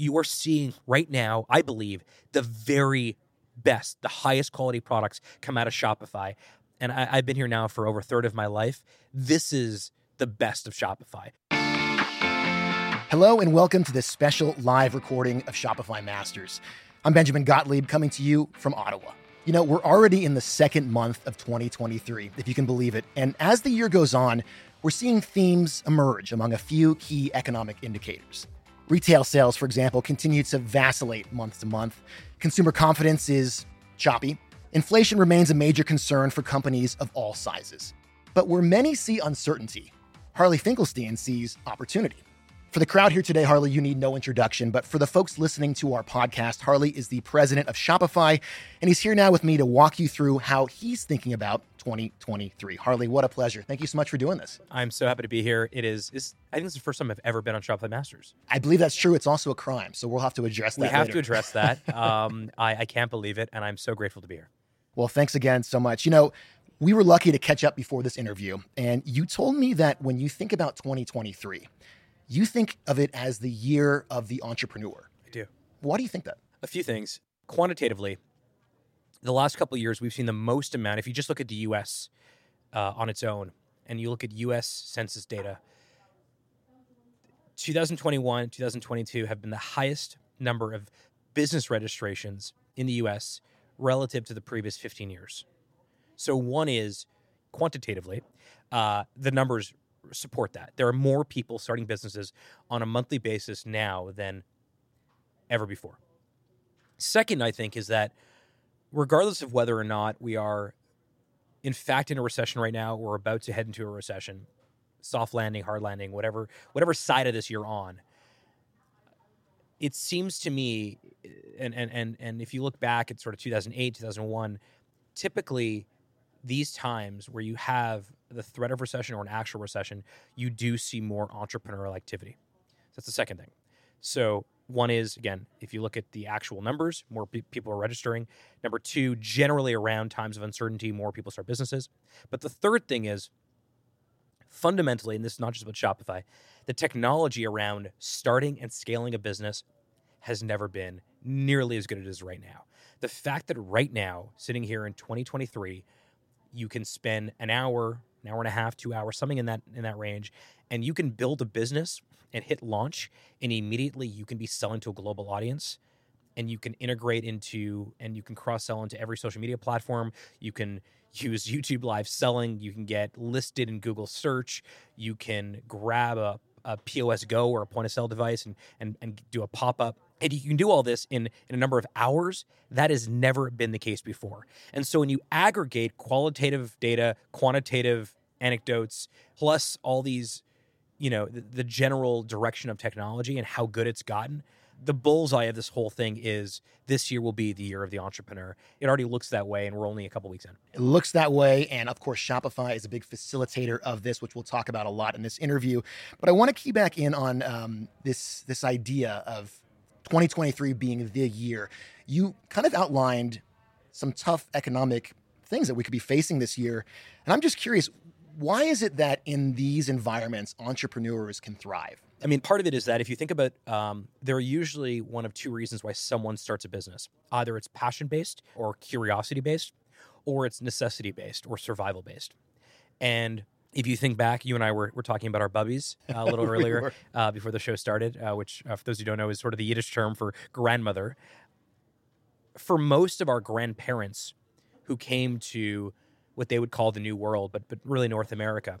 you are seeing right now, I believe, the very best, the highest quality products come out of Shopify. And I, have been here now for over a third of my life. This is the best of Shopify. Hello, and welcome to this special live recording of Shopify Masters. I'm Benjamin Gottlieb coming to you from Ottawa. You know, we're already in the second month of 2023, if you can believe it. And as the year goes on, we're seeing themes emerge among a few key economic indicators. Retail sales, for example, continue to vacillate month to month. Consumer confidence is choppy. Inflation remains a major concern for companies of all sizes. But where many see uncertainty, Harley Finkelstein sees opportunity. For the crowd here today, Harley, you need no introduction, but for the folks listening to our podcast, Harley is the president of Shopify, and he's here now with me to walk you through how he's thinking about 2023. Harley, what a pleasure. Thank you so much for doing this. I'm so happy to be here. It is, I think this is the first time I've ever been on Shopify Masters. I believe that's true. It's also a crime, so we'll have to address that. We have later. to address that. um, I, I can't believe it, and I'm so grateful to be here. Well, thanks again so much. You know, we were lucky to catch up before this interview, and you told me that when you think about 2023, you think of it as the year of the entrepreneur. I do. Why do you think that? A few things. Quantitatively, the last couple of years, we've seen the most amount. If you just look at the US uh, on its own and you look at US census data, 2021, 2022 have been the highest number of business registrations in the US relative to the previous 15 years. So, one is quantitatively, uh, the numbers support that. There are more people starting businesses on a monthly basis now than ever before. Second, I think, is that regardless of whether or not we are in fact in a recession right now, or about to head into a recession, soft landing, hard landing, whatever whatever side of this you're on, it seems to me, and and and and if you look back at sort of 2008, 2001, typically these times where you have the threat of recession or an actual recession, you do see more entrepreneurial activity. That's the second thing. So, one is, again, if you look at the actual numbers, more pe- people are registering. Number two, generally around times of uncertainty, more people start businesses. But the third thing is, fundamentally, and this is not just about Shopify, the technology around starting and scaling a business has never been nearly as good as it is right now. The fact that right now, sitting here in 2023, you can spend an hour, an hour and a half, two hours, something in that in that range, and you can build a business and hit launch, and immediately you can be selling to a global audience, and you can integrate into and you can cross sell into every social media platform. You can use YouTube live selling. You can get listed in Google search. You can grab a, a POS Go or a point of sale device and and and do a pop up and you can do all this in, in a number of hours. That has never been the case before. And so when you aggregate qualitative data, quantitative anecdotes, plus all these, you know, the, the general direction of technology and how good it's gotten, the bullseye of this whole thing is this year will be the year of the entrepreneur. It already looks that way, and we're only a couple weeks in. It looks that way. And of course, Shopify is a big facilitator of this, which we'll talk about a lot in this interview. But I want to key back in on um, this, this idea of 2023 being the year, you kind of outlined some tough economic things that we could be facing this year. And I'm just curious, why is it that in these environments, entrepreneurs can thrive? I mean, part of it is that if you think about, um, there are usually one of two reasons why someone starts a business. Either it's passion based or curiosity based, or it's necessity based or survival based. And if you think back, you and I were, were talking about our bubbies uh, a little we earlier uh, before the show started, uh, which, uh, for those who don't know, is sort of the Yiddish term for grandmother. For most of our grandparents who came to what they would call the New World, but, but really North America,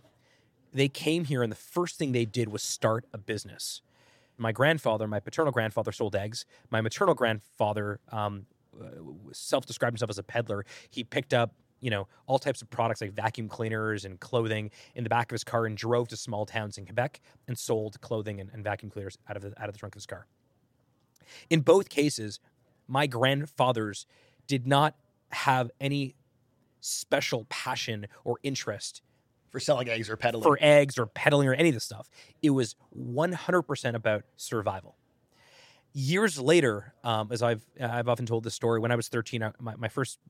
they came here and the first thing they did was start a business. My grandfather, my paternal grandfather, sold eggs. My maternal grandfather um, uh, self described himself as a peddler. He picked up you know, all types of products like vacuum cleaners and clothing in the back of his car and drove to small towns in Quebec and sold clothing and, and vacuum cleaners out of the out of the trunk of his car. In both cases, my grandfathers did not have any special passion or interest for selling eggs or peddling. For eggs or peddling or any of this stuff. It was 100% about survival. Years later, um, as I've I've often told this story, when I was 13, I, my, my first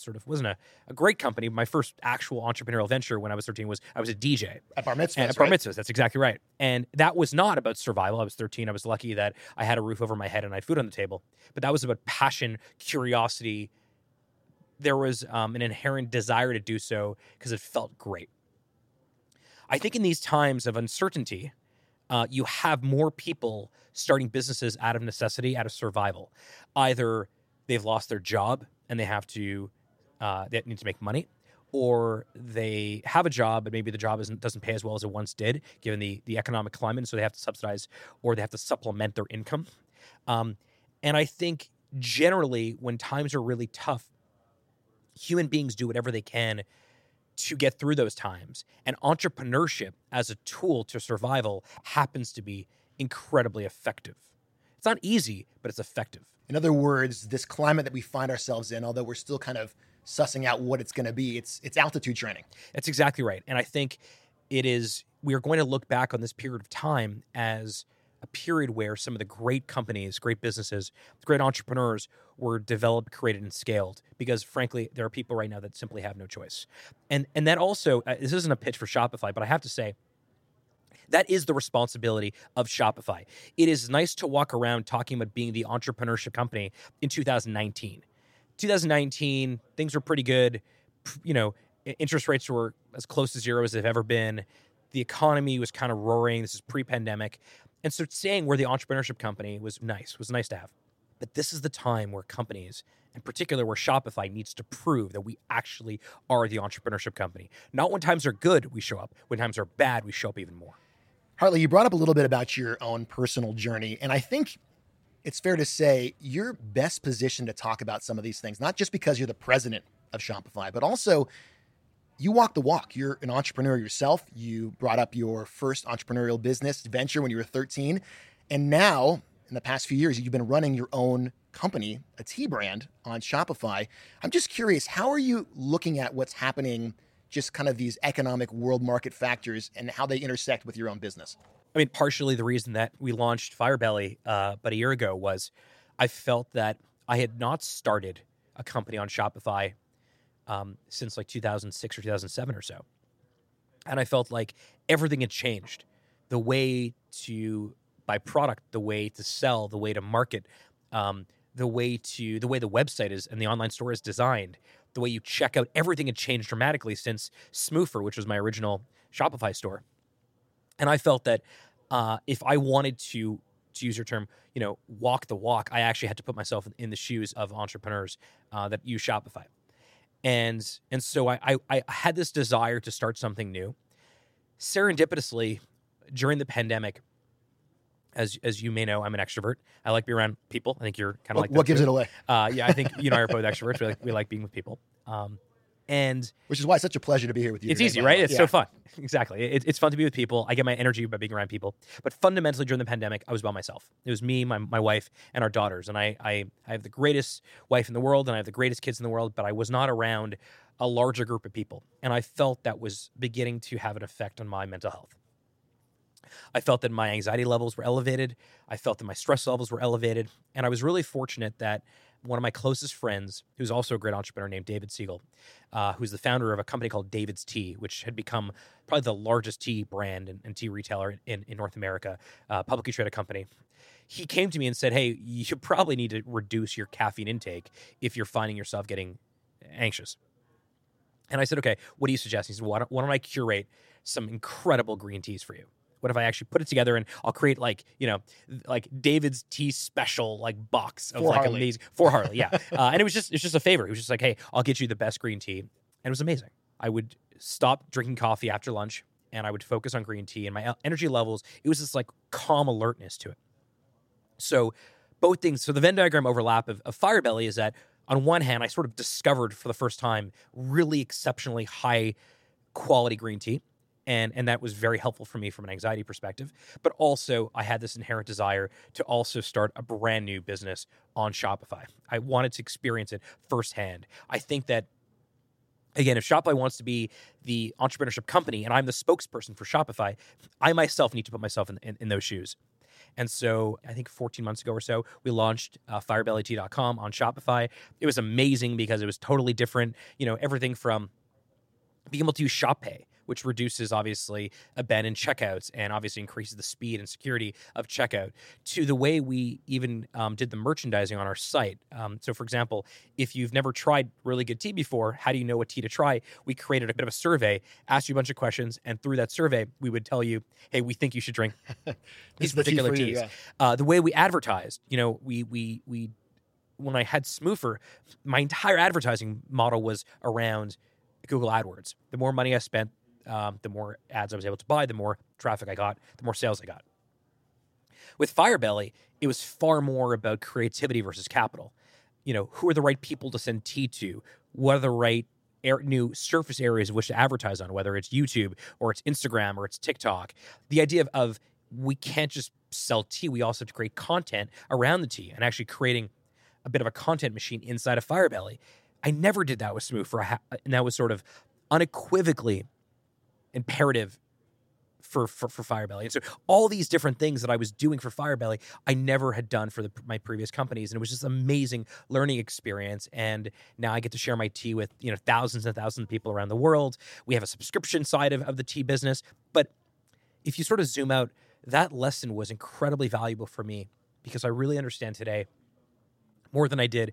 sort of wasn't a, a great company. My first actual entrepreneurial venture when I was 13 was I was a DJ At bar mitzvahs, at bar right? That's exactly right. And that was not about survival. I was 13. I was lucky that I had a roof over my head and I had food on the table. But that was about passion, curiosity. There was um, an inherent desire to do so because it felt great. I think in these times of uncertainty, uh, you have more people starting businesses out of necessity, out of survival. Either they've lost their job and they have to, uh, they need to make money, or they have a job but maybe the job isn't, doesn't pay as well as it once did, given the the economic climate, so they have to subsidize or they have to supplement their income. Um, and I think generally, when times are really tough, human beings do whatever they can to get through those times. And entrepreneurship as a tool to survival happens to be incredibly effective. It's not easy, but it's effective. In other words, this climate that we find ourselves in, although we're still kind of sussing out what it's going to be, it's it's altitude training. That's exactly right. And I think it is, we are going to look back on this period of time as a period where some of the great companies, great businesses, great entrepreneurs were developed, created, and scaled. Because frankly, there are people right now that simply have no choice. And and that also, uh, this isn't a pitch for Shopify, but I have to say, that is the responsibility of Shopify. It is nice to walk around talking about being the entrepreneurship company in 2019. 2019, things were pretty good. You know, interest rates were as close to zero as they've ever been. The economy was kind of roaring. This is pre-pandemic. And so saying we're the entrepreneurship company was nice, was nice to have. But this is the time where companies, in particular where Shopify needs to prove that we actually are the entrepreneurship company. Not when times are good, we show up. When times are bad, we show up even more. Harley, you brought up a little bit about your own personal journey, and I think it's fair to say you're best positioned to talk about some of these things, not just because you're the president of Shopify, but also you walk the walk. You're an entrepreneur yourself. You brought up your first entrepreneurial business venture when you were 13. And now, in the past few years, you've been running your own company, a tea brand on Shopify. I'm just curious, how are you looking at what's happening, just kind of these economic world market factors and how they intersect with your own business? I mean, partially the reason that we launched Firebelly uh, about a year ago was I felt that I had not started a company on Shopify um, since like 2006 or 2007 or so. And I felt like everything had changed. The way to buy product, the way to sell, the way to market, um, the way to the way the website is and the online store is designed, the way you check out, everything had changed dramatically since Smoofer, which was my original Shopify store. And I felt that uh, if I wanted to, to use your term, you know, walk the walk, I actually had to put myself in, the shoes of entrepreneurs uh, that use Shopify. And and so I, I I had this desire to start something new. Serendipitously, during the pandemic, as as you may know, I'm an extrovert. I like being around people. I think you're kind of like what gives too. it away? Uh, yeah, I think you and I are both extroverts. We like we like being with people. Um, and Which is why it's such a pleasure to be here with you. it's today, easy, right? It's Yeah. so fun. Exactly. It, it's fun to be with people. I get my energy by being around people. But fundamentally, during the pandemic, I was by myself. It was me, my, my wife, and our daughters. And I, I, I have the greatest wife in the world, and I have the greatest kids in the world. But I was not around a larger group of people, and I felt that was beginning to have an effect on my mental health. I felt that my anxiety levels were elevated. I felt that my stress levels were elevated. And I was really fortunate that one of my closest friends, who's also a great entrepreneur named David Siegel, uh, who's the founder of a company called David's Tea, which had become probably the largest tea brand and, and tea retailer in, in North America, uh, publicly traded company. He came to me and said, Hey, you probably need to reduce your caffeine intake if you're finding yourself getting anxious. And I said, Okay, what do you suggest? He said, why don't, why don't I curate some incredible green teas for you? What if I actually put it together and I'll create like you know like David's tea special like box of For like Harley. amazing for Harley, yeah. uh, and it was just it's just a favor. It was just like, hey, I'll get you the best green tea, and it was amazing. I would stop drinking coffee after lunch, and I would focus on green tea, and my energy levels. It was this like calm alertness to it. So both things. So the Venn diagram overlap of, of Firebelly is that on one hand, I sort of discovered for the first time really exceptionally high quality green tea. And, and that was very helpful for me from an anxiety perspective. But also, I had this inherent desire to also start a brand new business on Shopify. I wanted to experience it firsthand. I think that again, if Shopify wants to be the entrepreneurship company and I'm the spokesperson for Shopify, I myself need to put myself in, in, in those shoes. And so I think 14 months ago or so, we launched uh, firebellytea.com on Shopify. It was amazing because it was totally different. You know, everything from being able to use Shop Pay, which reduces obviously abandoned checkouts and obviously increases the speed and security of checkout, to the way we even um, did the merchandising on our site. Um, so, for example, if you've never tried really good tea before, how do you know what tea to try? We created a bit of a survey, asked you a bunch of questions, and through that survey, we would tell you, hey, we think you should drink these the tea particular you, teas. yeah. Uh, the way we advertised, you know, we we we when I had Smoofer, my entire advertising model was around Google AdWords. The more money I spent, um, the more ads I was able to buy, the more traffic I got, the more sales I got. With Firebelly, it was far more about creativity versus capital. You know, who are the right people to send tea to? What are the right air, new surface areas which to advertise on, whether it's YouTube or it's Instagram or it's TikTok? The idea of, of we can't just sell tea, we also have to create content around the tea and actually creating a bit of a content machine inside of Firebelly. I never did that with Smoofer a ha- and that was sort of unequivocally imperative for, for for Firebelly. And so all these different things that I was doing for Firebelly, I never had done for the, my previous companies, and it was just amazing learning experience. And now I get to share my tea with you know thousands and thousands of people around the world. We have a subscription side of, of the tea business, but if you sort of zoom out, that lesson was incredibly valuable for me because I really understand today more than I did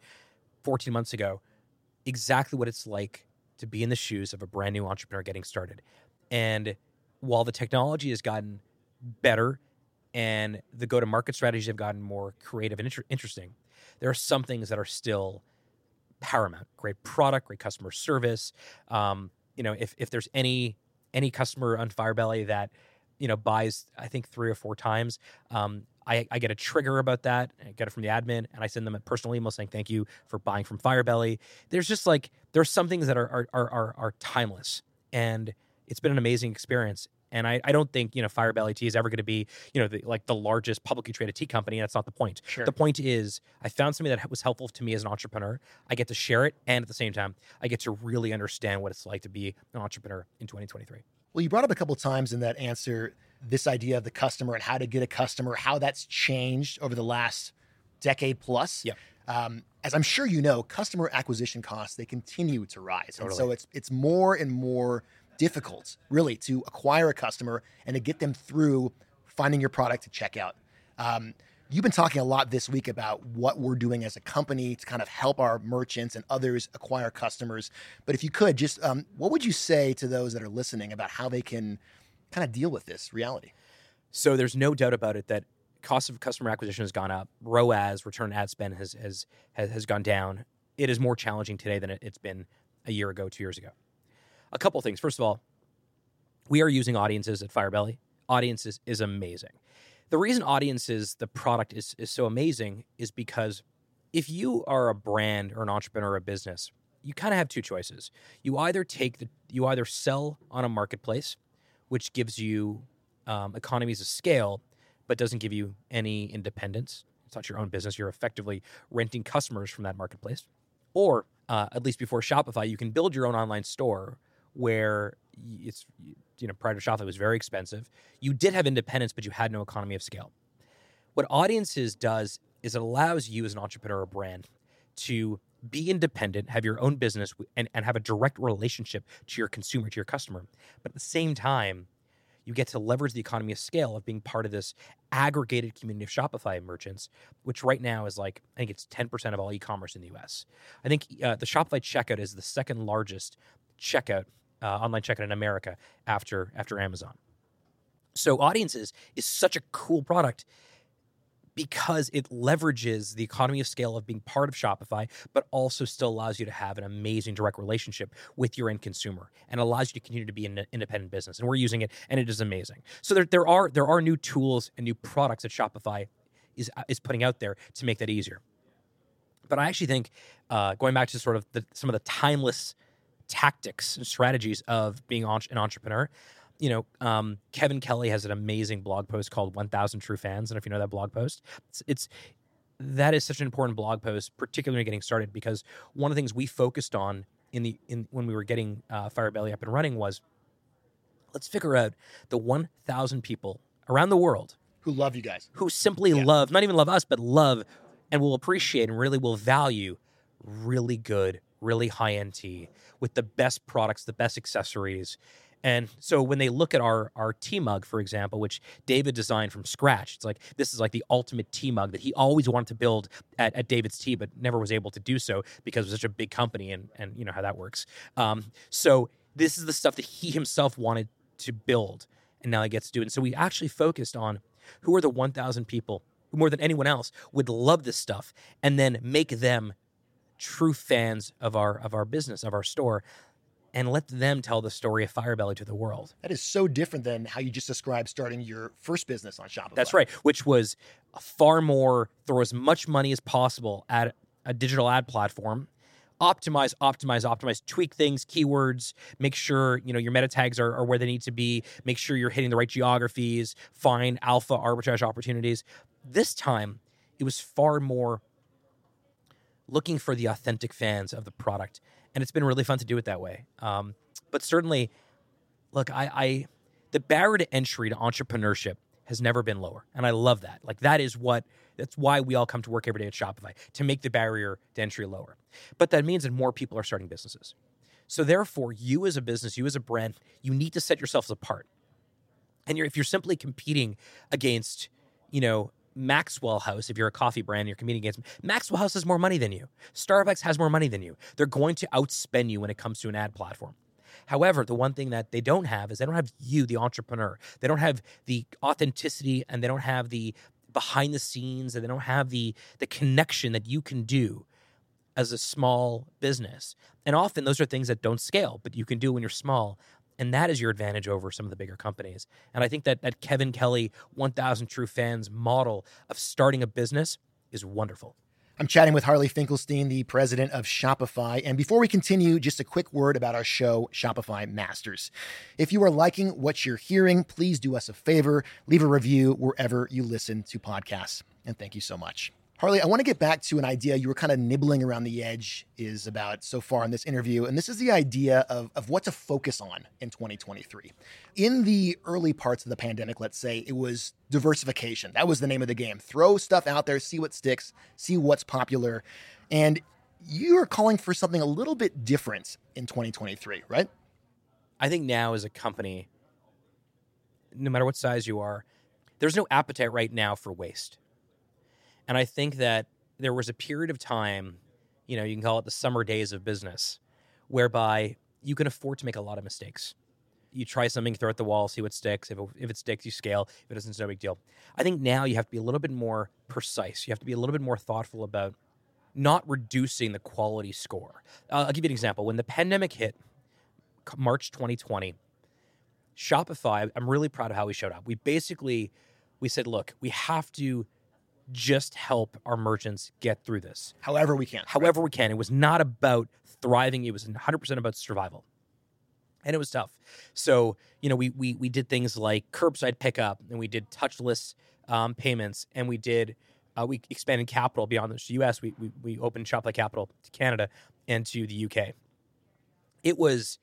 14 months ago exactly what it's like to be in the shoes of a brand new entrepreneur getting started. And while the technology has gotten better and the go to market strategies have gotten more creative and inter- interesting, there are some things that are still paramount. Great product, great customer service. Um, you know, if if there's any any customer on Firebelly that you know buys, I think three or four times, um, I, I get a trigger about that. I get it from the admin, and I send them a personal email saying thank you for buying from Firebelly. There's just like there's some things that are are are, are, are timeless, and it's been an amazing experience. And I, I don't think you know Firebelly Tea is ever going to be you know the, like the largest publicly traded tea company. That's not the point. Sure. The point is I found something that was helpful to me as an entrepreneur. I get to share it, and at the same time, I get to really understand what it's like to be an entrepreneur in 2023. Well, you brought up a couple times in that answer this idea of the customer and how to get a customer, how that's changed over the last decade plus. Yep. Um, as I'm sure you know, customer acquisition costs they continue to rise, and so it's it's more and more difficult, really, to acquire a customer and to get them through finding your product to check out. Um, you've been talking a lot this week about what we're doing as a company to kind of help our merchants and others acquire customers. But if you could, just um, what would you say to those that are listening about how they can kind of deal with this reality? So there's no doubt about it that cost of customer acquisition has gone up. ROAS, return ad spend, has has has, gone down. It is more challenging today than it, it's been a year ago, two years ago. A couple things. First of all, we are using audiences at Firebelly. Audiences is amazing. The reason audiences, the product is is so amazing, is because if you are a brand or an entrepreneur or a business, you kind of have two choices. You either take the you either sell on a marketplace, which gives you um, economies of scale, but doesn't give you any independence. It's not your own business. You're effectively renting customers from that marketplace. Or, uh, at least before Shopify, you can build your own online store where it's, you know, prior to Shopify, was very expensive. You did have independence, but you had no economy of scale. What Audiences does is it allows you as an entrepreneur or brand to be independent, have your own business, and, and have a direct relationship to your consumer, to your customer. But at the same time, you get to leverage the economy of scale of being part of this aggregated community of Shopify merchants, which right now is like, I think it's 10% of all e commerce in the US. I think uh, the Shopify checkout is the second largest checkout, uh, online checkout in America after, after Amazon. So, Audiences is such a cool product because it leverages the economy of scale of being part of Shopify, but also still allows you to have an amazing direct relationship with your end consumer and allows you to continue to be an independent business. And we're using it, and it is amazing. So there, there are there are new tools and new products that Shopify is is putting out there to make that easier. But I actually think uh, going back to sort of the, some of the timeless tactics and strategies of being an entrepreneur. You know, um, Kevin Kelly has an amazing blog post called "1000 True Fans," and if you know that blog post, it's, it's that is such an important blog post, particularly getting started, because one of the things we focused on in the in when we were getting uh, Firebelly up and running was let's figure out the 1,000 people around the world Who love you guys. who simply Yeah. love, not even love us, but love and will appreciate and really will value really good, really high end tea with the best products, the best accessories. And so when they look at our our tea mug, for example, which David designed from scratch, it's like this is like the ultimate tea mug that he always wanted to build at, at David's Tea, but never was able to do so because it was such a big company and and you know how that works. Um, so this is the stuff that he himself wanted to build, and now he gets to do it. And so we actually focused on who are the 1,000 people who more than anyone else would love this stuff, and then make them true fans of our of our business of our store and let them tell the story of Firebelly to the world. That is so different than how you just described starting your first business on Shopify. That's right, which was far more throw as much money as possible at a digital ad platform. Optimize, optimize, optimize, tweak things, keywords, make sure you know your meta tags are, are where they need to be, make sure you're hitting the right geographies, find alpha arbitrage opportunities. This time it was far more looking for the authentic fans of the product. And it's been really fun to do it that way. Um, but certainly, look, I, I the barrier to entry to entrepreneurship has never been lower. And I love that. Like that is what that's why we all come to work every day at Shopify to make the barrier to entry lower. But that means that more people are starting businesses. So therefore, you as a business, you as a brand, you need to set yourselves apart. And you're, if you're simply competing against, you know, Maxwell House, if you're a coffee brand, you're competing against Maxwell House has more money than you. Starbucks has more money than you. They're going to outspend you when it comes to an ad platform. However, the one thing that they don't have is they don't have you, the entrepreneur. They don't have the authenticity and they don't have the behind the scenes and they don't have the the connection that you can do as a small business. And often those are things that don't scale, but you can do when you're small. And that is your advantage over some of the bigger companies. And I think that that Kevin Kelly 1000 True Fans model of starting a business is wonderful. I'm chatting with Harley Finkelstein, the president of Shopify. And before we continue, just a quick word about our show, Shopify Masters. If you are liking what you're hearing, please do us a favor, leave a review wherever you listen to podcasts. And thank you so much. Harley, I want to get back to an idea you were kind of nibbling around the edge is about so far in this interview. And this is the idea of, of what to focus on in 2023. In the early parts of the pandemic, let's say, it was diversification. That was the name of the game. Throw stuff out there, see what sticks, see what's popular. And you are calling for something a little bit different in 2023, right? I think now as a company, no matter what size you are, there's no appetite right now for waste. And I think that there was a period of time, you know, you can call it the summer days of business, whereby you can afford to make a lot of mistakes. You try something, throw it at the wall, see what sticks. If it, if it sticks, you scale. If it doesn't, it's no big deal. I think now you have to be a little bit more precise. You have to be a little bit more thoughtful about not reducing the quality score. Uh, I'll give you an example. When the pandemic hit, March 2020, Shopify, I'm really proud of how we showed up. We basically we said, look, we have to just help our merchants get through this. However, we can. However, we can. It was not about thriving, it was 100% about survival. And it was tough. So, you know, we we we did things like curbside pickup and we did touchless um, payments and we did uh, we expanded capital beyond the US. We, we we opened Shopify Capital to Canada and to the UK. It was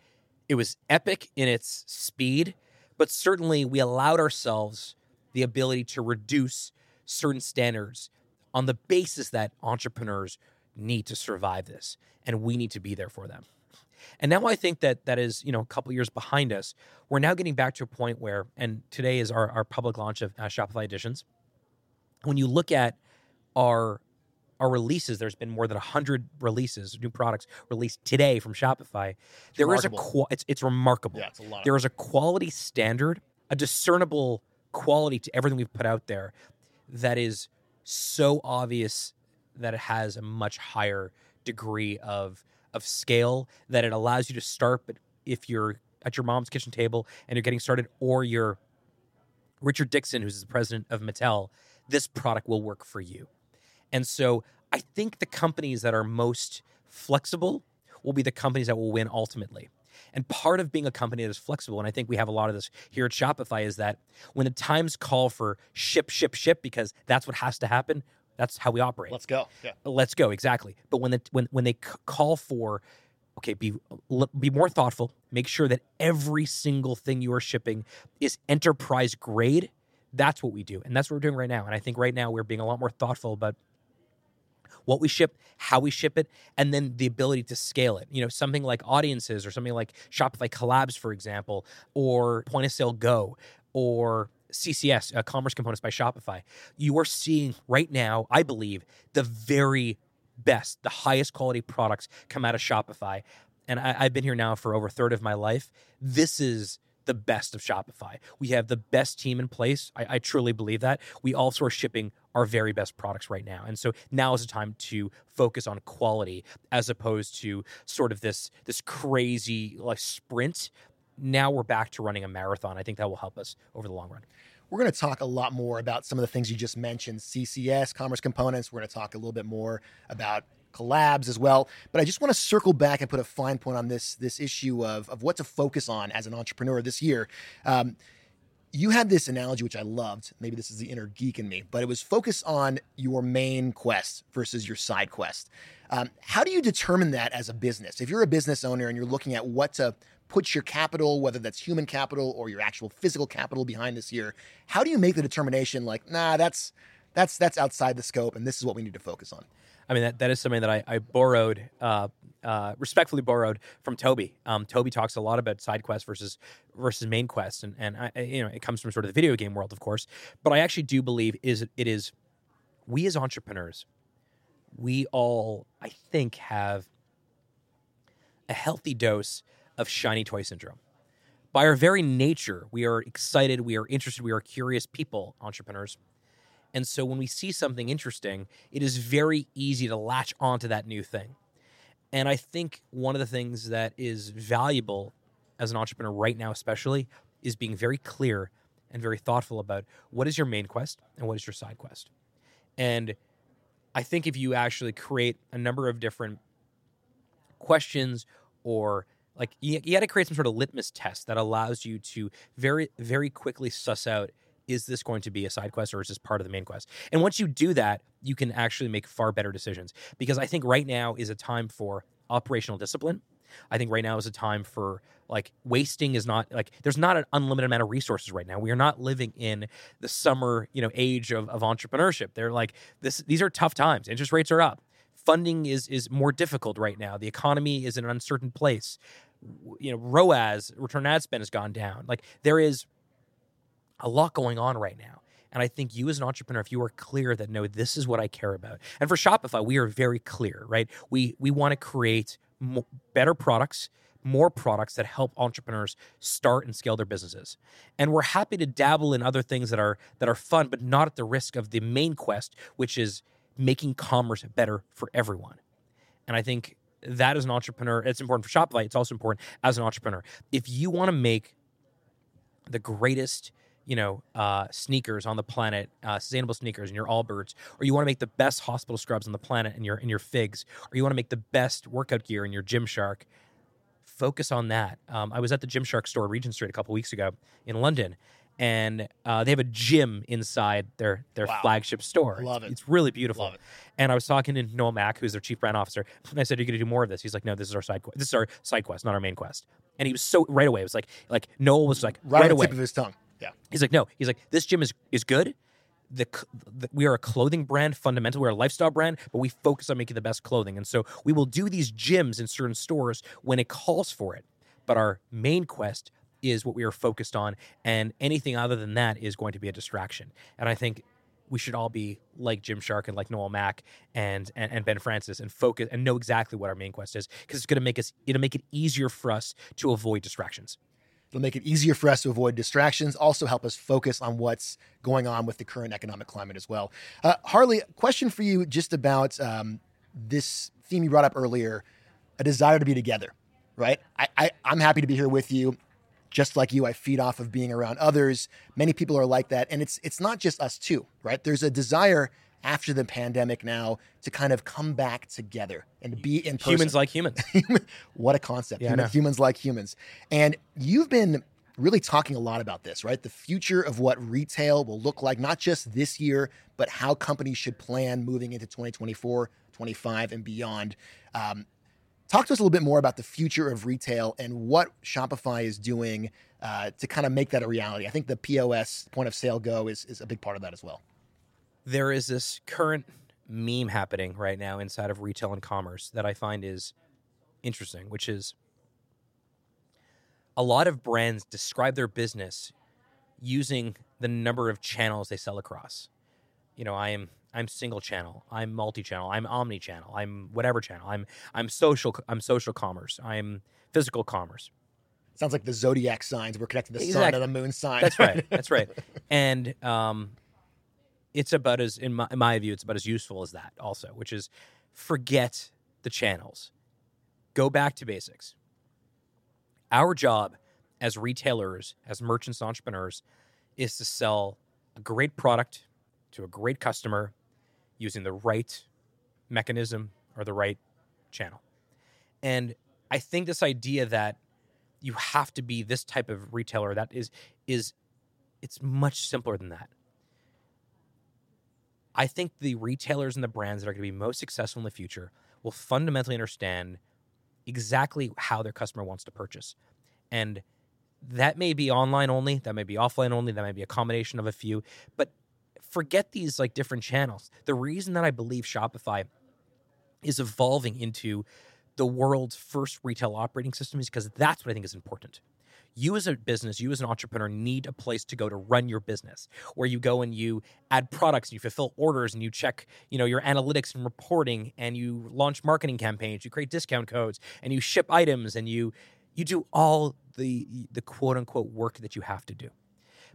it was epic in its speed, but certainly we allowed ourselves the ability to reduce certain standards on the basis that entrepreneurs need to survive this and we need to be there for them. And now I think that that is, you know, a couple years behind us. We're now getting back to a point where, and today is our, our public launch of uh, Shopify Editions. When you look at our our releases, there's been more than 100 releases, new products released today from Shopify. There is a remarkable. it's it's remarkable. Yeah, it's a lot. There is a quality standard, a discernible quality to everything we've put out there that is so obvious that it has a much higher degree of of scale that it allows you to start but if you're at your mom's kitchen table and you're getting started or you're Richard Dickson who's the president of Mattel this product will work for you. And so I think the companies that are most flexible will be the companies that will win ultimately. And part of being a company that is flexible, and I think we have a lot of this here at Shopify, is that when the times call for ship, ship, ship, because that's what has to happen, that's how we operate. Let's go. Yeah. Let's go exactly. But when the when when they c- call for, okay, be be more thoughtful. Make sure that every single thing you are shipping is enterprise grade. That's what we do. And that's what we're doing right now. And I think right now we're being a lot more thoughtful about what we ship, how we ship it, and then the ability to scale it. You know, something like audiences or something like Shopify collabs, for example, or point of sale go, or CCS, uh, Commerce Components by Shopify. You are seeing right now, I believe, the very best, the highest quality products come out of Shopify. And I, I've been here now for over a third of my life. This is the best of Shopify. We have the best team in place. I, I, truly believe that. We also are shipping our very best products right now. And so now is the time to focus on quality as opposed to sort of this this crazy like sprint. Now we're back to running a marathon. I think that will help us over the long run. We're going to talk a lot more about some of the things you just mentioned CCS, commerce components. We're going to talk a little bit more about collabs as well. But I just want to circle back and put a fine point on this this issue of, of what to focus on as an entrepreneur this year. Um, you had this analogy which I loved. Maybe this is the inner geek in me, but it was focus on your main quest versus your side quest. Um, how do you determine that as a business? If you're a business owner and you're looking at what to put your capital, whether that's human capital or your actual physical capital behind this year, how do you make the determination like, nah, that's that's that's outside the scope, and this is what we need to focus on? I mean, that, that is something that I, I borrowed, uh, uh, respectfully borrowed from Toby. Um, Toby talks a lot about side quests versus versus main quests, and and I, you know it comes from sort of the video game world, of course. But I actually do believe is it is we as entrepreneurs, we all I think have a healthy dose of shiny toy syndrome. By our very nature, we are excited, we are interested, we are curious people, entrepreneurs. And so when we see something interesting, it is very easy to latch onto that new thing. And I think one of the things that is valuable as an entrepreneur right now, especially, is being very clear and very thoughtful about what is your main quest and what is your side quest. And I think if you actually create a number of different questions or like you, you got to create some sort of litmus test that allows you to very very quickly suss out is this going to be a side quest or is this part of the main quest? And once you do that, you can actually make far better decisions because I think right now is a time for operational discipline. I think right now is a time for like wasting is not like there's not an unlimited amount of resources right now. We are not living in the summer, you know, age of, of entrepreneurship. They're like this these are tough times. Interest rates are up. Funding is is more difficult right now. The economy is in an uncertain place. You know, ROAS, return ad spend has gone down. Like there is a lot going on right now. And I think you as an entrepreneur, if you are clear that no, this is what I care about. And for Shopify, we are very clear, right? We we want to create better products, more products that help entrepreneurs start and scale their businesses. And we're happy to dabble in other things that are that are fun, but not at the risk of the main quest, which is making commerce better for everyone. And I think that as an entrepreneur, it's important for Shopify. It's also important as an entrepreneur. If you want to make the greatest you know, uh, sneakers on the planet, uh, sustainable sneakers, and your Allbirds, or you want to make the best hospital scrubs on the planet and your in your figs, or you want to make the best workout gear in your Gymshark, focus on that. Um, I was at the Gymshark store, Regent Street, a couple weeks ago in London, and uh, they have a gym inside their their wow. flagship store. Love it. It's really beautiful. Love it. And I was talking to Noel Mack, who's their chief brand officer, and I said, "You're you going to do more of this?" He's like, "No, this is our side quest. This is our side quest, not our main quest." And he was so right away. It was like like Noel was like right, right away. tip of his tongue. Yeah. He's like, no. He's like, this gym is is good. The, the, we are a clothing brand fundamentally we're a lifestyle brand but we focus on making the best clothing and so we will do these gyms in certain stores when it calls for it but our main quest is what we are focused on and anything other than that is going to be a distraction and i think we should all be like Gymshark and like Noel Mack and, and, and Ben Francis and focus and know exactly what our main quest is because it's going to make us it'll make it easier for us to avoid distractions. It'll make it easier for us to avoid distractions, also help us focus on what's going on with the current economic climate as well. Uh, Harley, question for you just about um, this theme you brought up earlier a desire to be together, right? I, I, I'm happy to be here with you. Just like you, I feed off of being around others. Many people are like that. And it's it's not just us too, right? There's a desire after the pandemic now to kind of come back together and be in person. Humans like humans. what a concept. Yeah, Human, humans like humans. And you've been really talking a lot about this, right? The future of what retail will look like, not just this year, but how companies should plan moving into 2024, 25, and beyond. Um, Talk to us a little bit more about the future of retail and what Shopify is doing uh, to kind of make that a reality. I think the POS, point of sale go, is, is a big part of that as well. There is this current meme happening right now inside of retail and commerce that I find is interesting, which is a lot of brands describe their business using the number of channels they sell across. You know, I am I'm single channel, I'm multi-channel, I'm omni-channel, I'm whatever channel. I'm I'm social I'm social commerce, I'm physical commerce. Sounds like the zodiac signs. We're connected to the exactly. sun and the moon sign. That's right. That's right. And um, it's about as in my, in my view, it's about as useful as that. Also, which is forget the channels, go back to basics. Our job as retailers, as merchants, entrepreneurs, is to sell a great product to a great customer using the right mechanism or the right channel. And I think this idea that you have to be this type of retailer that is is it's much simpler than that. I think the retailers and the brands that are going to be most successful in the future will fundamentally understand exactly how their customer wants to purchase. And that may be online only, that may be offline only, that may be a combination of a few, but forget these like different channels. The reason that I believe Shopify is evolving into the world's first retail operating system is because that's what I think is important you as a business, you as an entrepreneur need a place to go to run your business where you go and you add products and you fulfill orders and you check, you know, your analytics and reporting and you launch marketing campaigns, you create discount codes and you ship items and you you do all the the quote unquote work that you have to do.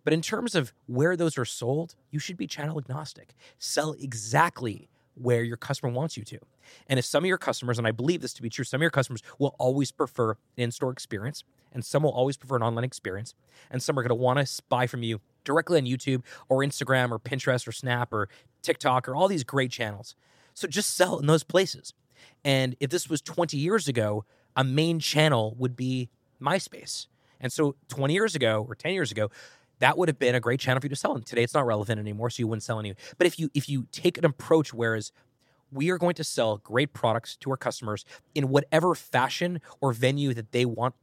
But in terms of where those are sold, you should be channel agnostic. Sell exactly where your customer wants you to. And if some of your customers, and I believe this to be true, some of your customers will always prefer an in store experience, and some will always prefer an online experience, and some are going to want to buy from you directly on YouTube or Instagram or Pinterest or Snap or TikTok or all these great channels. So just sell in those places. And if this was 20 years ago, a main channel would be MySpace. And so 20 years ago or 10 years ago, that would have been a great channel for you to sell in. Today it's not relevant anymore, so you wouldn't sell any. But if you if you take an approach whereas we are going to sell great products to our customers in whatever fashion or venue that they want,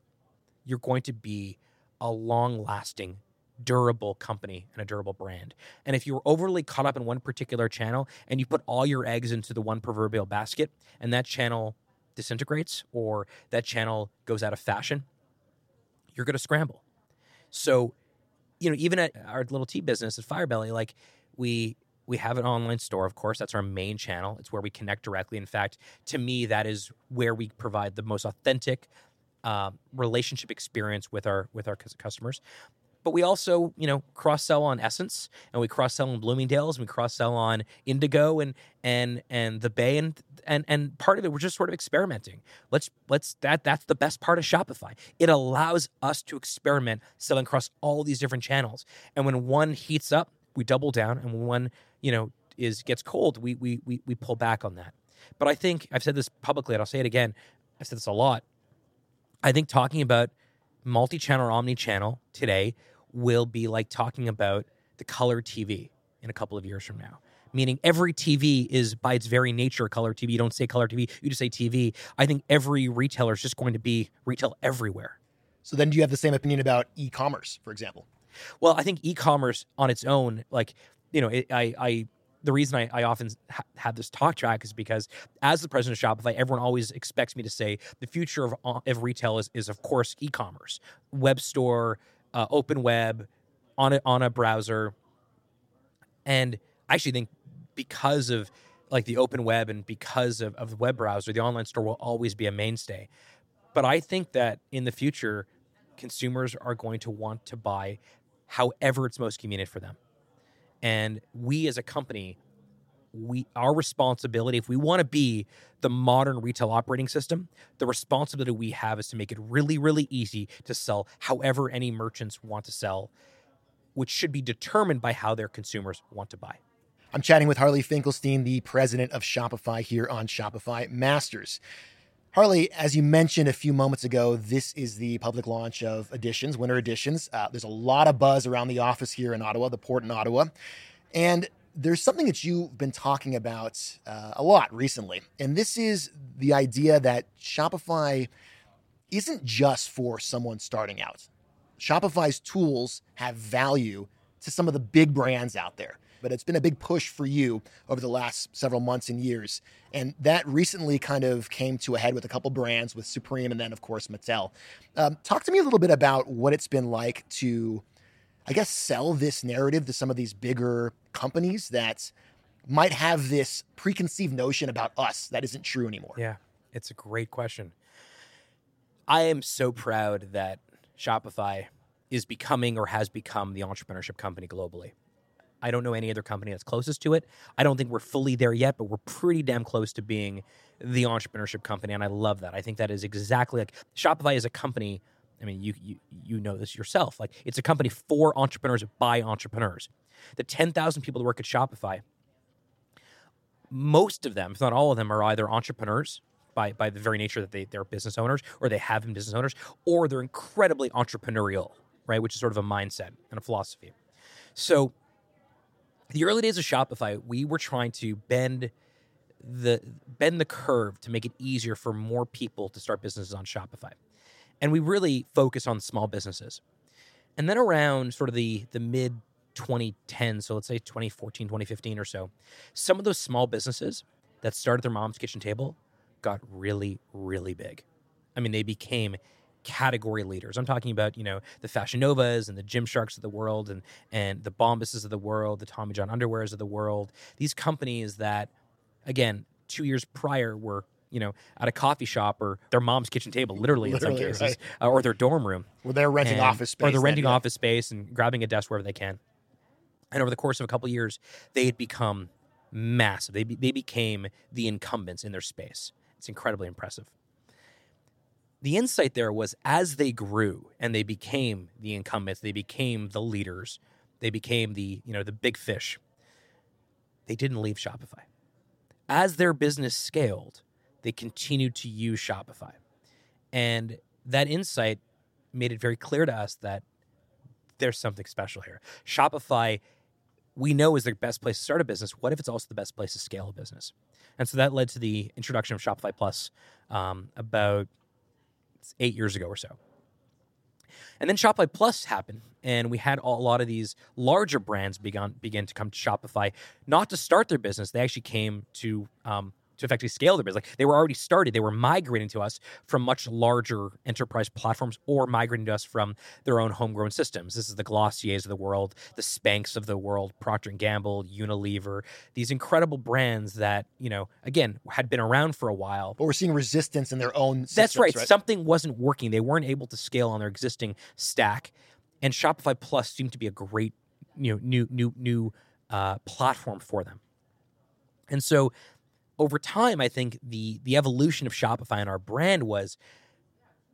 you're going to be a long lasting durable company and a durable brand. And if you're overly caught up in one particular channel and you put all your eggs into the one proverbial basket and that channel disintegrates or that channel goes out of fashion, you're going to scramble. So you know, even at our little tea business at Firebelly, like we we have an online store, of course. That's our main channel. It's where we connect directly. In fact, to me, that is where we provide the most authentic uh, relationship experience with our with our customers. But we also, you know, cross sell on Ssense and we cross sell on Bloomingdale's, and we cross sell on Indigo, and and and the Bay, and and and part of it we're just sort of experimenting. Let's let's that that's the best part of Shopify. It allows us to experiment selling across all these different channels, and when one heats up, we double down, and when one you know is gets cold, we we we we pull back on that. But I think I've said this publicly, and I'll say it again. I've said this a lot. I think talking about multi-channel or omni-channel today will be like talking about the color TV in a couple of years from now. Meaning every TV is by its very nature color TV. You don't say color TV, you just say TV. I think every retailer is just going to be retail everywhere. So then do you have the same opinion about e-commerce, for example? Well, I think e-commerce on its own, like, you know, it, I, I the reason I, I often ha- have this talk track is because as the president of Shopify, everyone always expects me to say the future of, of retail is, is of course e-commerce, web store, uh, open web on a, on a browser. And I actually think because of like the open web and because of, of the web browser, the online store will always be a mainstay. But I think that in the future, consumers are going to want to buy however it's most convenient for them. And we as a company we our responsibility if we want to be the modern retail operating system the responsibility we have is to make it really really easy to sell however any merchants want to sell which should be determined by how their consumers want to buy i'm chatting with harley finkelstein the president of shopify here on shopify masters Harley, as you mentioned a few moments ago, this is the public launch of editions, winter editions. Uh, there's a lot of buzz around the office here in Ottawa, the port in Ottawa. And there's something that you've been talking about uh, a lot recently, and this is the idea that Shopify isn't just for someone starting out. Shopify's tools have value to some of the big brands out there, but it's been a big push for you over the last several months and years. And that recently kind of came to a head with a couple brands, with Supreme and then, of course, Mattel. Um, talk to me a little bit about what it's been like to, I guess, sell this narrative to some of these bigger companies that might have this preconceived notion about us that isn't true anymore. Yeah, it's a great question. I am so proud that Shopify is becoming or has become the entrepreneurship company globally. I don't know any other company that's closest to it. I don't think we're fully there yet, but we're pretty damn close to being the entrepreneurship company, and I love that. I think that is exactly like Shopify is a company. I mean, you you you know this yourself. Like it's a company for entrepreneurs by entrepreneurs. The ten thousand people that work at Shopify, most of them, if not all of them, are either entrepreneurs by by the very nature that they they're business owners or they have been business owners, or they're incredibly entrepreneurial, right? Which is sort of a mindset and a philosophy. So the early days of Shopify, we were trying to bend the bend the curve to make it easier for more people to start businesses on Shopify. And we really focus on small businesses. And then around sort of the the mid 2010, so let's say 2014, 2015 or so, some of those small businesses that started their mom's kitchen table got really, really big. I mean, they became category leaders. I'm talking about, you know, the Fashion Novas and the Gymsharks of the world and and the Bombuses of the world, the Tommy John Underwears of the world. These companies that, again, two years prior were you know, at a coffee shop or their mom's kitchen table, literally, literally in some cases, right. uh, or their dorm room. Well, they're renting and, office space. Or they're renting then, yeah. office space and grabbing a desk wherever they can. And over the course of a couple of years, they had become massive. They, be, they became the incumbents in their space. It's incredibly impressive the insight there was as they grew and they became the incumbents, they became the leaders, they became the, you know, the big fish. They didn't leave Shopify. As their business scaled, they continued to use Shopify. And that insight made it very clear to us that there's something special here. Shopify, we know, is the best place to start a business. What if it's also the best place to scale a business? And so that led to the introduction of Shopify Plus um, about eight years ago or so. And then Shopify Plus happened, and we had a lot of these larger brands begin to come to Shopify, not to start their business. They actually came to um, to effectively scale their business. Like they were already started, they were migrating to us from much larger enterprise platforms or migrating to us from their own homegrown systems. This is the Glossiers of the world, the Spanx of the world, Procter and Gamble, Unilever, these incredible brands that you know again had been around for a while. But we're seeing resistance in their own. Systems, That's right. right. Something wasn't working. They weren't able to scale on their existing stack, and Shopify Plus seemed to be a great you know new new new uh, platform for them. And so over time, I think the the evolution of Shopify and our brand was,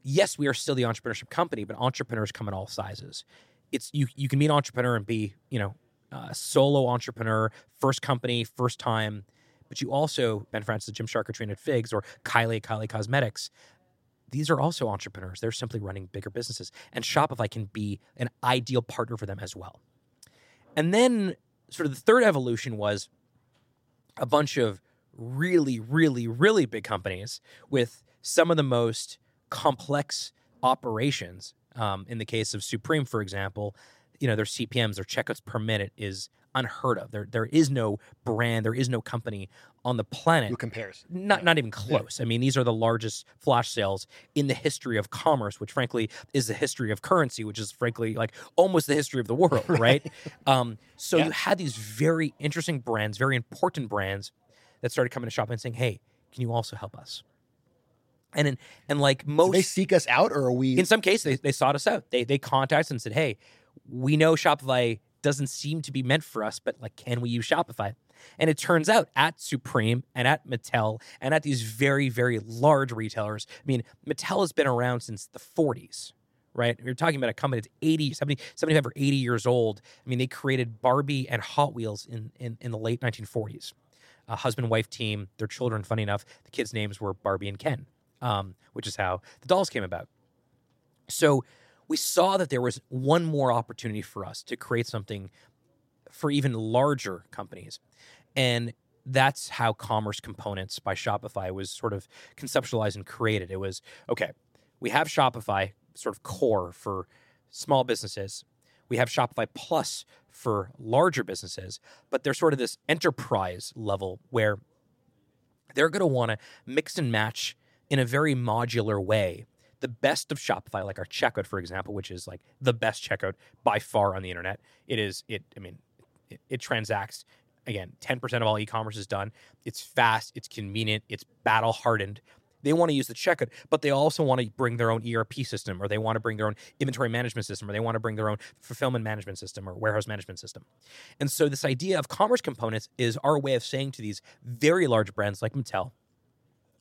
yes, we are still the entrepreneurship company, but entrepreneurs come in all sizes. It's you you can be an entrepreneur and be you know a solo entrepreneur, first company, first time, but you also Ben Francis, Gymshark, Katrina Figs, or Kylie Kylie Cosmetics. These are also entrepreneurs. They're simply running bigger businesses, and Shopify can be an ideal partner for them as well. And then, sort of the third evolution was a bunch of really, really, really big companies with some of the most complex operations. Um, in the case of Supreme, for example, you know their CPMS, their checkouts per minute is unheard of. There, there is no brand, there is no company on the planet who compares. Not, yeah. not even close. Yeah. I mean, these are the largest flash sales in the history of commerce, which frankly is the history of currency, which is frankly like almost the history of the world, right? right? Um, so yeah. you had these very interesting brands, very important brands that started coming to shop and saying, "Hey, can you also help us?" And in, and like most, Did they seek us out, or are we? In some cases, they, they sought us out. They they contacted us and said, "Hey, we know Shopify doesn't seem to be meant for us, but like, can we use Shopify?" And it turns out at Supreme and at Mattel and at these very very large retailers. I mean, Mattel has been around since the 40s right? You're talking about a company that's 80, 70, 75 or 80 years old. I mean, they created Barbie and Hot Wheels in, in, in the late 1940s a husband wife team. Their children, funny enough, the kids' names were Barbie and Ken, um, which is how the dolls came about. So we saw that there was one more opportunity for us to create something for even larger companies. And that's how Commerce Components by Shopify was sort of conceptualized and created. It was okay, we have Shopify, sort of core for small businesses. We have Shopify Plus for larger businesses, but they're sort of this enterprise level where they're going to want to mix and match in a very modular way the best of Shopify, like our checkout, for example, which is like the best checkout by far on the internet. It is, it, I mean, it, it transacts again, 10% of all e-commerce is done. It's fast, it's convenient, it's battle hardened. They want to use the checkout, but they also want to bring their own ERP system, or they want to bring their own inventory management system, or they want to bring their own fulfillment management system or warehouse management system. And so, this idea of commerce components is our way of saying to these very large brands like Mattel,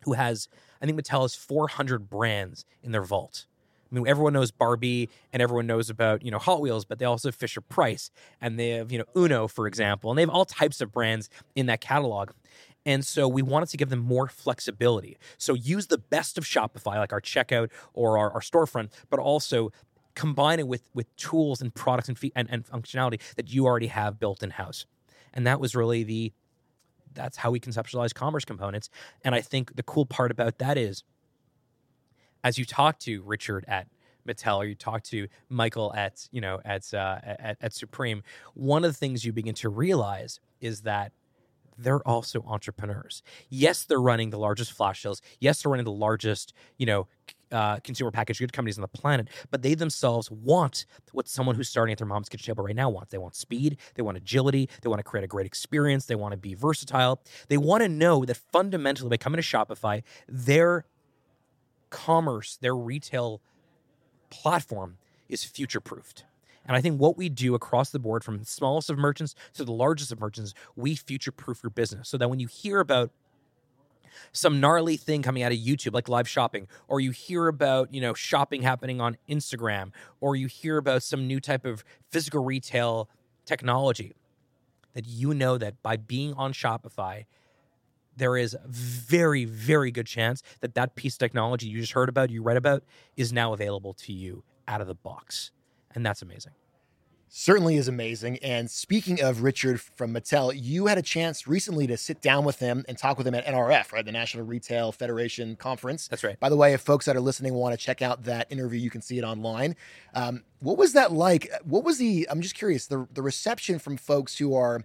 who has, I think Mattel has 400 brands in their vault. I mean, everyone knows Barbie and everyone knows about, you know, Hot Wheels, but they also have Fisher Price and they have, you know, Uno, for example, and they have all types of brands in that catalog. And so we wanted to give them more flexibility. So use the best of Shopify, like our checkout or our, our storefront, but also combine it with with tools and products and, fee- and, and functionality that you already have built in house. And that was really the that's how we conceptualize commerce components. And I think the cool part about that is as you talk to Richard at Mattel or you talk to Michael at you know at, uh, at at Supreme, one of the things you begin to realize is that they're also entrepreneurs. Yes, they're running the largest flash sales. Yes, they're running the largest you know uh, consumer packaged good companies on the planet, but they themselves want what someone who's starting at their mom's kitchen table right now wants. They want speed, they want agility, they want to create a great experience, they want to be versatile. They want to know that fundamentally by coming to Shopify, their commerce, their retail platform is future proofed. And I think what we do across the board, from the smallest of merchants to the largest of merchants, we future proof your business so that when you hear about some gnarly thing coming out of YouTube like live shopping, or you hear about, you know, shopping happening on Instagram, or you hear about some new type of physical retail technology, that you know that by being on Shopify, there is very, very good chance that that piece of technology you just heard about, you read about, is now available to you out of the box. And that's amazing. Certainly is amazing. And speaking of Richard from Mattel, you had a chance recently to sit down with him and talk with him at NRF, right? The National Retail Federation Conference. That's right. By the way, if folks that are listening want to check out that interview, you can see it online. Um, what was that like? What was the, I'm just curious, the, the reception from folks who are,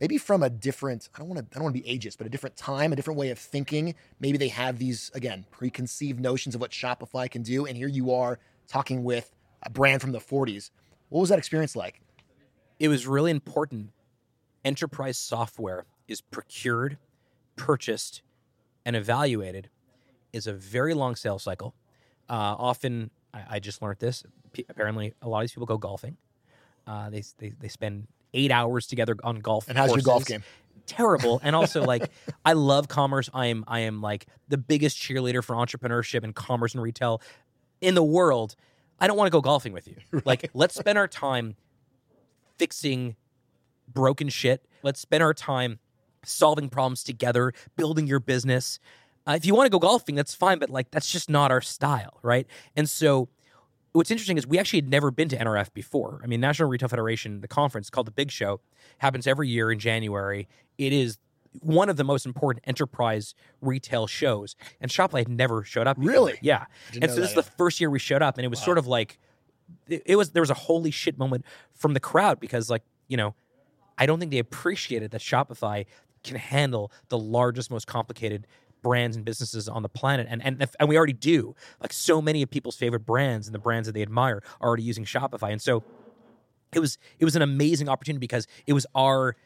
maybe from a different i don't want to i don't want to be ageist but a different time a different way of thinking maybe they have these again preconceived notions of what shopify can do and here you are talking with brand from the 40s what was that experience like it was really important enterprise software is procured purchased and evaluated is a very long sales cycle uh, often I, I, just learned this P- apparently a lot of these people go golfing uh, they, they, they spend eight hours together on golf. And how's courses. your golf game? Terrible. And also, like, I love commerce. I am I am like the biggest cheerleader for entrepreneurship and commerce and retail in the world. I don't want to go golfing with you. Right. Like, let's spend our time fixing broken shit. Let's spend our time solving problems together, building your business. Uh, if you want to go golfing, that's fine, but like that's just not our style, right? And so what's interesting is we actually had never been to NRF before. I mean, National Retail Federation, the conference called the Big Show, happens every year in January. It is one of the most important enterprise retail shows, and Shopify had never showed up. Before. Really? Yeah. And so this is the first year we showed up, and it was wow. sort of like it, it was there was a holy shit moment from the crowd because like you know I don't think they appreciated that Shopify can handle the largest, most complicated brands and businesses on the planet and and and we already do like so many of people's favorite brands and the brands that they admire are already using Shopify and so it was it was an amazing opportunity because it was our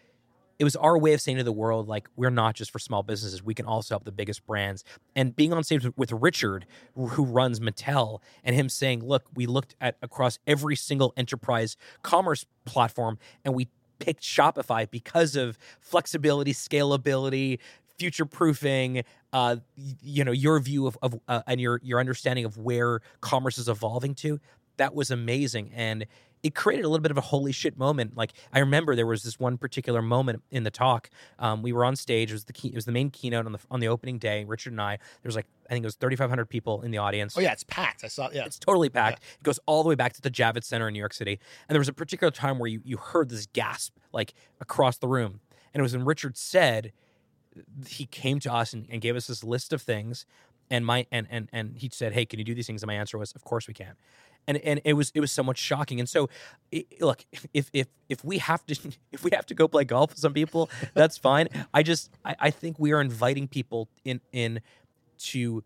it was our way of saying to the world like we're not just for small businesses. We can also help the biggest brands. And being on stage with richard who runs mattel and him saying look we looked at across every single enterprise commerce platform and we picked shopify because of flexibility scalability future proofing uh, you know your view of, of uh, and your your understanding of where commerce is evolving to. That was amazing. And it created a little bit of a holy shit moment. Like I remember there was this one particular moment in the talk. Um, we were on stage. It was the key, it was the main keynote on the on the opening day. Richard and I. There was like I think it was 3,500 people in the audience. Oh yeah, it's packed. I saw. Yeah, It's totally packed. It goes all the way back to the Javits Center in New York City. And there was a particular time where you you heard this gasp like across the room, and it was when Richard said he came to us and, and gave us this list of things, and my and and and he said, "Hey, can you do these things?" And my answer was, "Of course we can." And, and it was it was somewhat shocking. And so, it, look, if if if we have to if we have to go play golf with some people, that's fine. I just I, I think we are inviting people in in to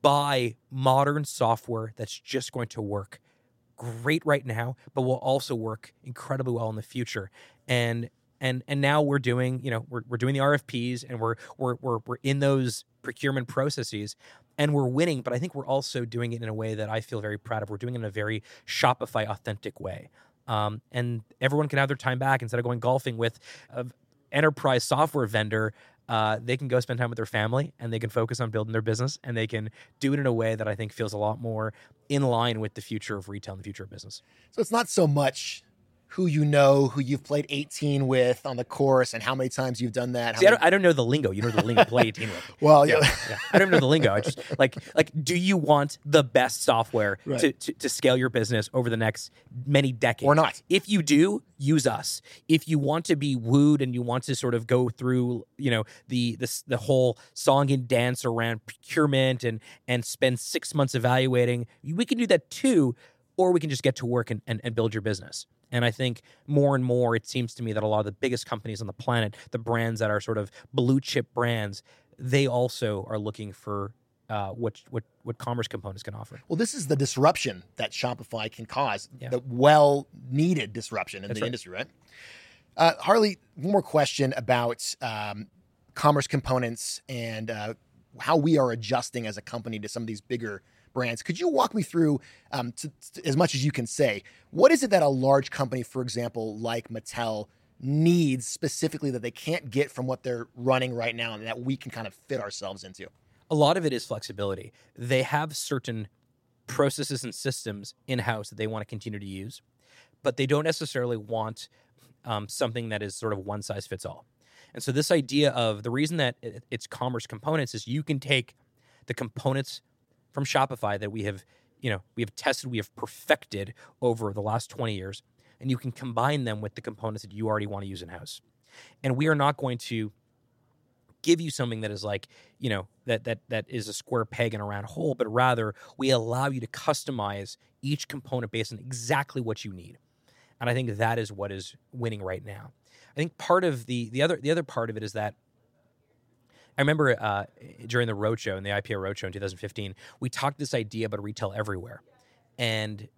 buy modern software that's just going to work great right now, but will also work incredibly well in the future. And and and now we're doing you know we're, we're doing the RFPs and we're we're we're we're in those procurement processes and we're winning. But I think we're also doing it in a way that I feel very proud of. We're doing it in a very Shopify authentic way. Um, and everyone can have their time back instead of going golfing with an enterprise software vendor uh, they can go spend time with their family and they can focus on building their business and they can do it in a way that I think feels a lot more in line with the future of retail and the future of business. So it's not so much who you know, who you've played 18 with on the course, and how many times you've done that. See, I, don't, I don't know the lingo. You know the lingo. Play 18 with. well, yeah. yeah, yeah. I don't know the lingo. I just like like. Do you want the best software Right. to, to to scale your business over the next many decades, Or not. If you do, use us. If you want to be wooed and you want to sort of go through, you know, the the the whole song and dance around procurement and and spend six months evaluating, we can do that too. Or we can just get to work and, and, and build your business. And I think more and more, it seems to me that a lot of the biggest companies on the planet, the brands that are sort of blue chip brands, they also are looking for uh, what what what commerce components can offer. Well, this is the disruption that Shopify can cause, Yeah. the well needed disruption in That's the right. industry, right? Uh, Harley, one more question about um, commerce components and uh, how we are adjusting as a company to some of these bigger brands. Could you walk me through, um, to, to- as much as you can say, what is it that a large company, for example, like Mattel, needs specifically that they can't get from what they're running right now and that we can kind of fit ourselves into? a lot of it is flexibility. They have certain processes and systems in house that they want to continue to use, but they don't necessarily want um, something that is sort of one size fits all. And so, this idea of the reason that it's commerce components is you can take the components from Shopify that we have, you know, we have tested, we have perfected over the last 20 years, and you can combine them with the components that you already want to use in house. And we are not going to give you something that is like you know that that that is a square peg in a round hole but rather we allow you to customize each component based on exactly what you need and i think that is what is winning right now i think part of the the other the other part of it is that I remember uh, during the roadshow, in the IPO roadshow in 2015, we talked this idea about retail everywhere. And,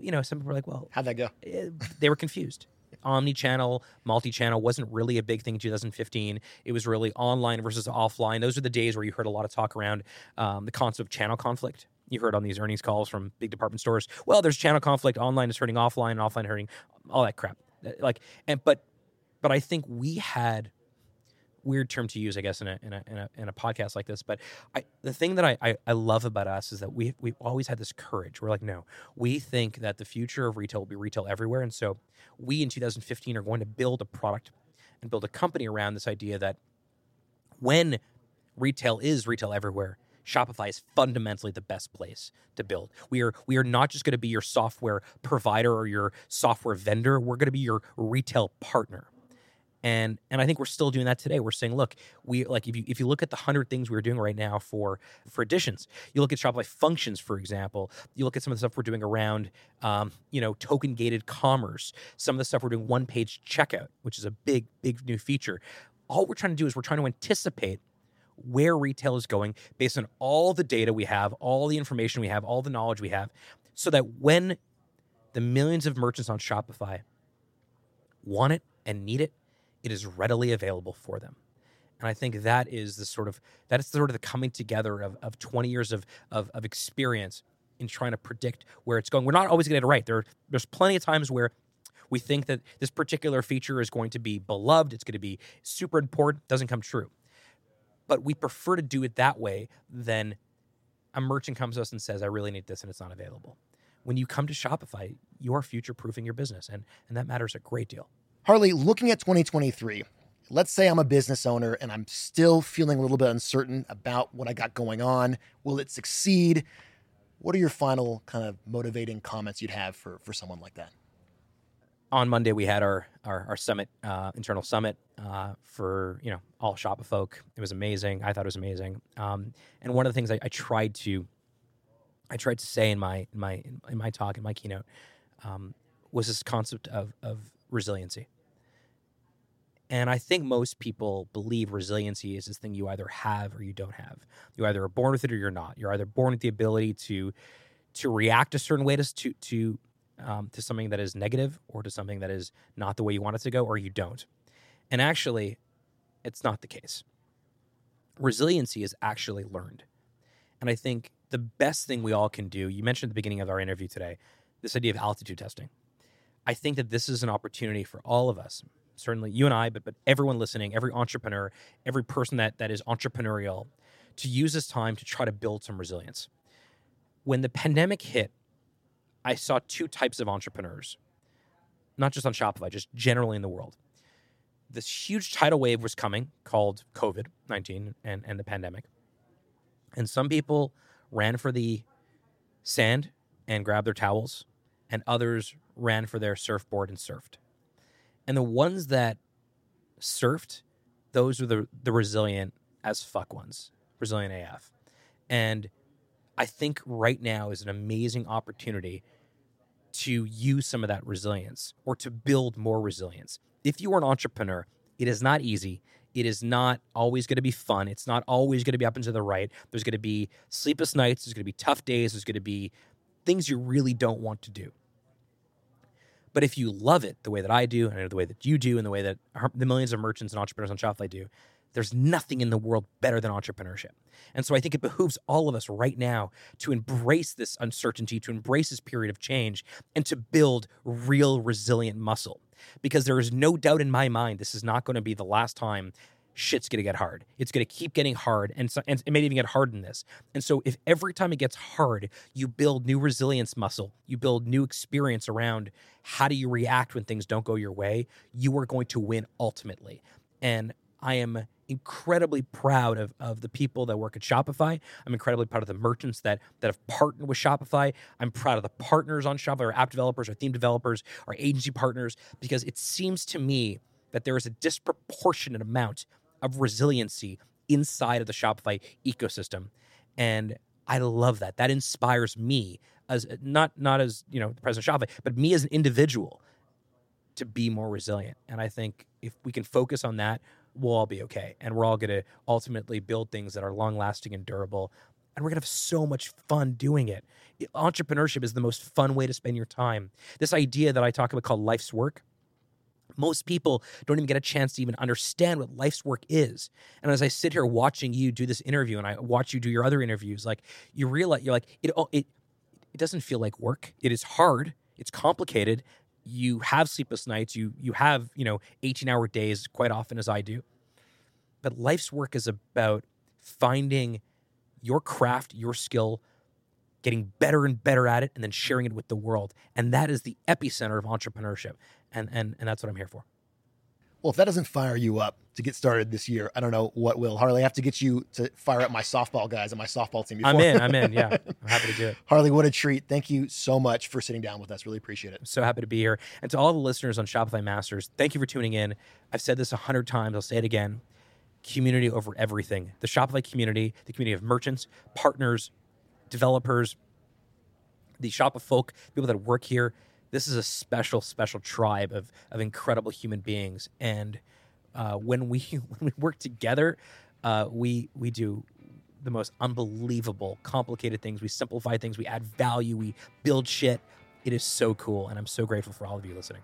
you know, some people were like, well, How'd that go? eh, they were confused. Omni-channel, multi-channel wasn't really a big thing in 2015. It was really online versus offline. Those are the days where you heard a lot of talk around um, the concept of channel conflict. You heard on these earnings calls from big department stores. Well, there's channel conflict. Online is hurting offline, and offline hurting all that crap. Like, and but, but I think we had weird term to use, I guess, in a in a in a, in a podcast like this. But I, the thing that I, I I love about us is that we we've always had this courage. We're like, no, we think that the future of retail will be retail everywhere, and so we in 2015 are going to build a product and build a company around this idea that when retail is retail everywhere. Shopify is fundamentally the best place to build. We are we are not just going to be your software provider or your software vendor. We're going to be your retail partner and and I think we're still doing that today. We're saying, look, we like if you if you look at the hundred things we're doing right now for for additions, you look at Shopify functions, for example. You look at some of the stuff we're doing around, um, you know, token gated commerce. Some of the stuff we're doing one page checkout, which is a big big new feature. All we're trying to do is we're trying to anticipate where retail is going based on all the data we have, all the information we have, all the knowledge we have, so that when the millions of merchants on Shopify want it and need it, it is readily available for them. And I think that is the sort of that is sort of the coming together of, of 20 years of, of of experience in trying to predict where it's going. We're not always going to get it right. There, there's plenty of times where we think that this particular feature is going to be beloved, it's going to be super important, doesn't come true. But we prefer to do it that way than a merchant comes to us and says, I really need this and it's not available. when you come to Shopify, you are future proofing your business, and, and that matters a great deal. Harley, looking at 2023, let's say I'm a business owner and I'm still feeling a little bit uncertain about what I got going on. Will it succeed? What are your final kind of motivating comments you'd have for, for someone like that? On Monday, we had our our, our summit, uh, internal summit uh, for you know all Shopify folk. It was amazing. I thought it was amazing. Um, and one of the things I, I, tried to I tried to say in my in my in my talk in my keynote um, was this concept of of resiliency and I think most people believe resiliency is this thing you either have or you don't have. You either are born with it or you're not. You're either born with the ability to to react a certain way to to to, um, to something that is negative or to something that is not the way you want it to go, or you don't. And actually, it's not the case. Resiliency is actually learned, and I think the best thing we all can do. You mentioned at the beginning of our interview today this idea of altitude testing. I think that this is an opportunity for all of us, certainly you and I, but but everyone listening, every entrepreneur, every person that that is entrepreneurial, to use this time to try to build some resilience. When the pandemic hit, I saw two types of entrepreneurs, not just on Shopify, just generally in the world. This huge tidal wave was coming called COVID 19 and, and the pandemic. And some people ran for the sand and grabbed their towels, and others ran for their surfboard and surfed. And the ones that surfed, those were the, the resilient as fuck ones, resilient AF. And I think right now is an amazing opportunity to use some of that resilience or to build more resilience. If you are an entrepreneur, it is not easy. It is not always going to be fun. It's not always going to be up and to the right. There's going to be sleepless nights. There's going to be tough days. There's going to be things you really don't want to do. But if you love it the way that I do, and the way that you do, and the way that the millions of merchants and entrepreneurs on Shopify do, there's nothing in the world better than entrepreneurship. And so I think it behooves all of us right now to embrace this uncertainty, to embrace this period of change, and to build real resilient muscle. Because there is no doubt in my mind this is not going to be the last time shit's going to get hard. It's going to keep getting hard, and, so, and it may even get hard in this. And so, if every time it gets hard, you build new resilience muscle, you build new experience around how do you react when things don't go your way, you are going to win ultimately. And I am incredibly proud of, of the people that work at Shopify. I'm incredibly proud of the merchants that that have partnered with Shopify. I'm proud of the partners on Shopify, our app developers, our theme developers, our agency partners, because it seems to me that there is a disproportionate amount of resiliency inside of the Shopify ecosystem. And I love that. That inspires me as not not as, you know, the president of Shopify, but me as an individual to be more resilient. And I think if we can focus on that, we'll all be okay. And we're all going to ultimately build things that are long lasting and durable. And we're going to have so much fun doing it. Entrepreneurship is the most fun way to spend your time. This idea that I talk about called life's work most people don't even get a chance to even understand what life's work is. And as I sit here watching you do this interview and I watch you do your other interviews, like you realize you're like it it it doesn't feel like work. It is hard. It's complicated. You have sleepless nights. You you have, you know, 18-hour days quite often as I do. But life's work is about finding your craft, your skill, getting better and better at it and then sharing it with the world. And that is the epicenter of entrepreneurship and and and that's what I'm here for. Well, if that doesn't fire you up to get started this year, I don't know what will. Harley, I have to get you to fire up my softball guys and my softball team. Before. I'm in. I'm in. Yeah, I'm happy to do it. Harley, what a treat! Thank you so much for sitting down with us. Really appreciate it. I'm so happy to be here, and to all the listeners on Shopify Masters, thank you for tuning in. I've said this a hundred times. I'll say it again. Community over everything. The Shopify community, the community of merchants, partners, developers, the Shopify folk, people that work here this is a special, special tribe of of incredible human beings. And uh, when we when we work together, uh, we we do the most unbelievable, complicated things. We simplify things. We add value. We build shit. It is so cool, and I'm so grateful for all of you listening.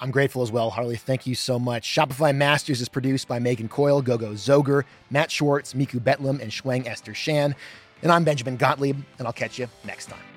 I'm grateful as well, Harley. Thank you so much. Shopify Masters is produced by Megan Coyle, Gogo Zoger, Matt Schwartz, Miku Betlam, and Shuang Esther Shan. And I'm Benjamin Gottlieb, and I'll catch you next time.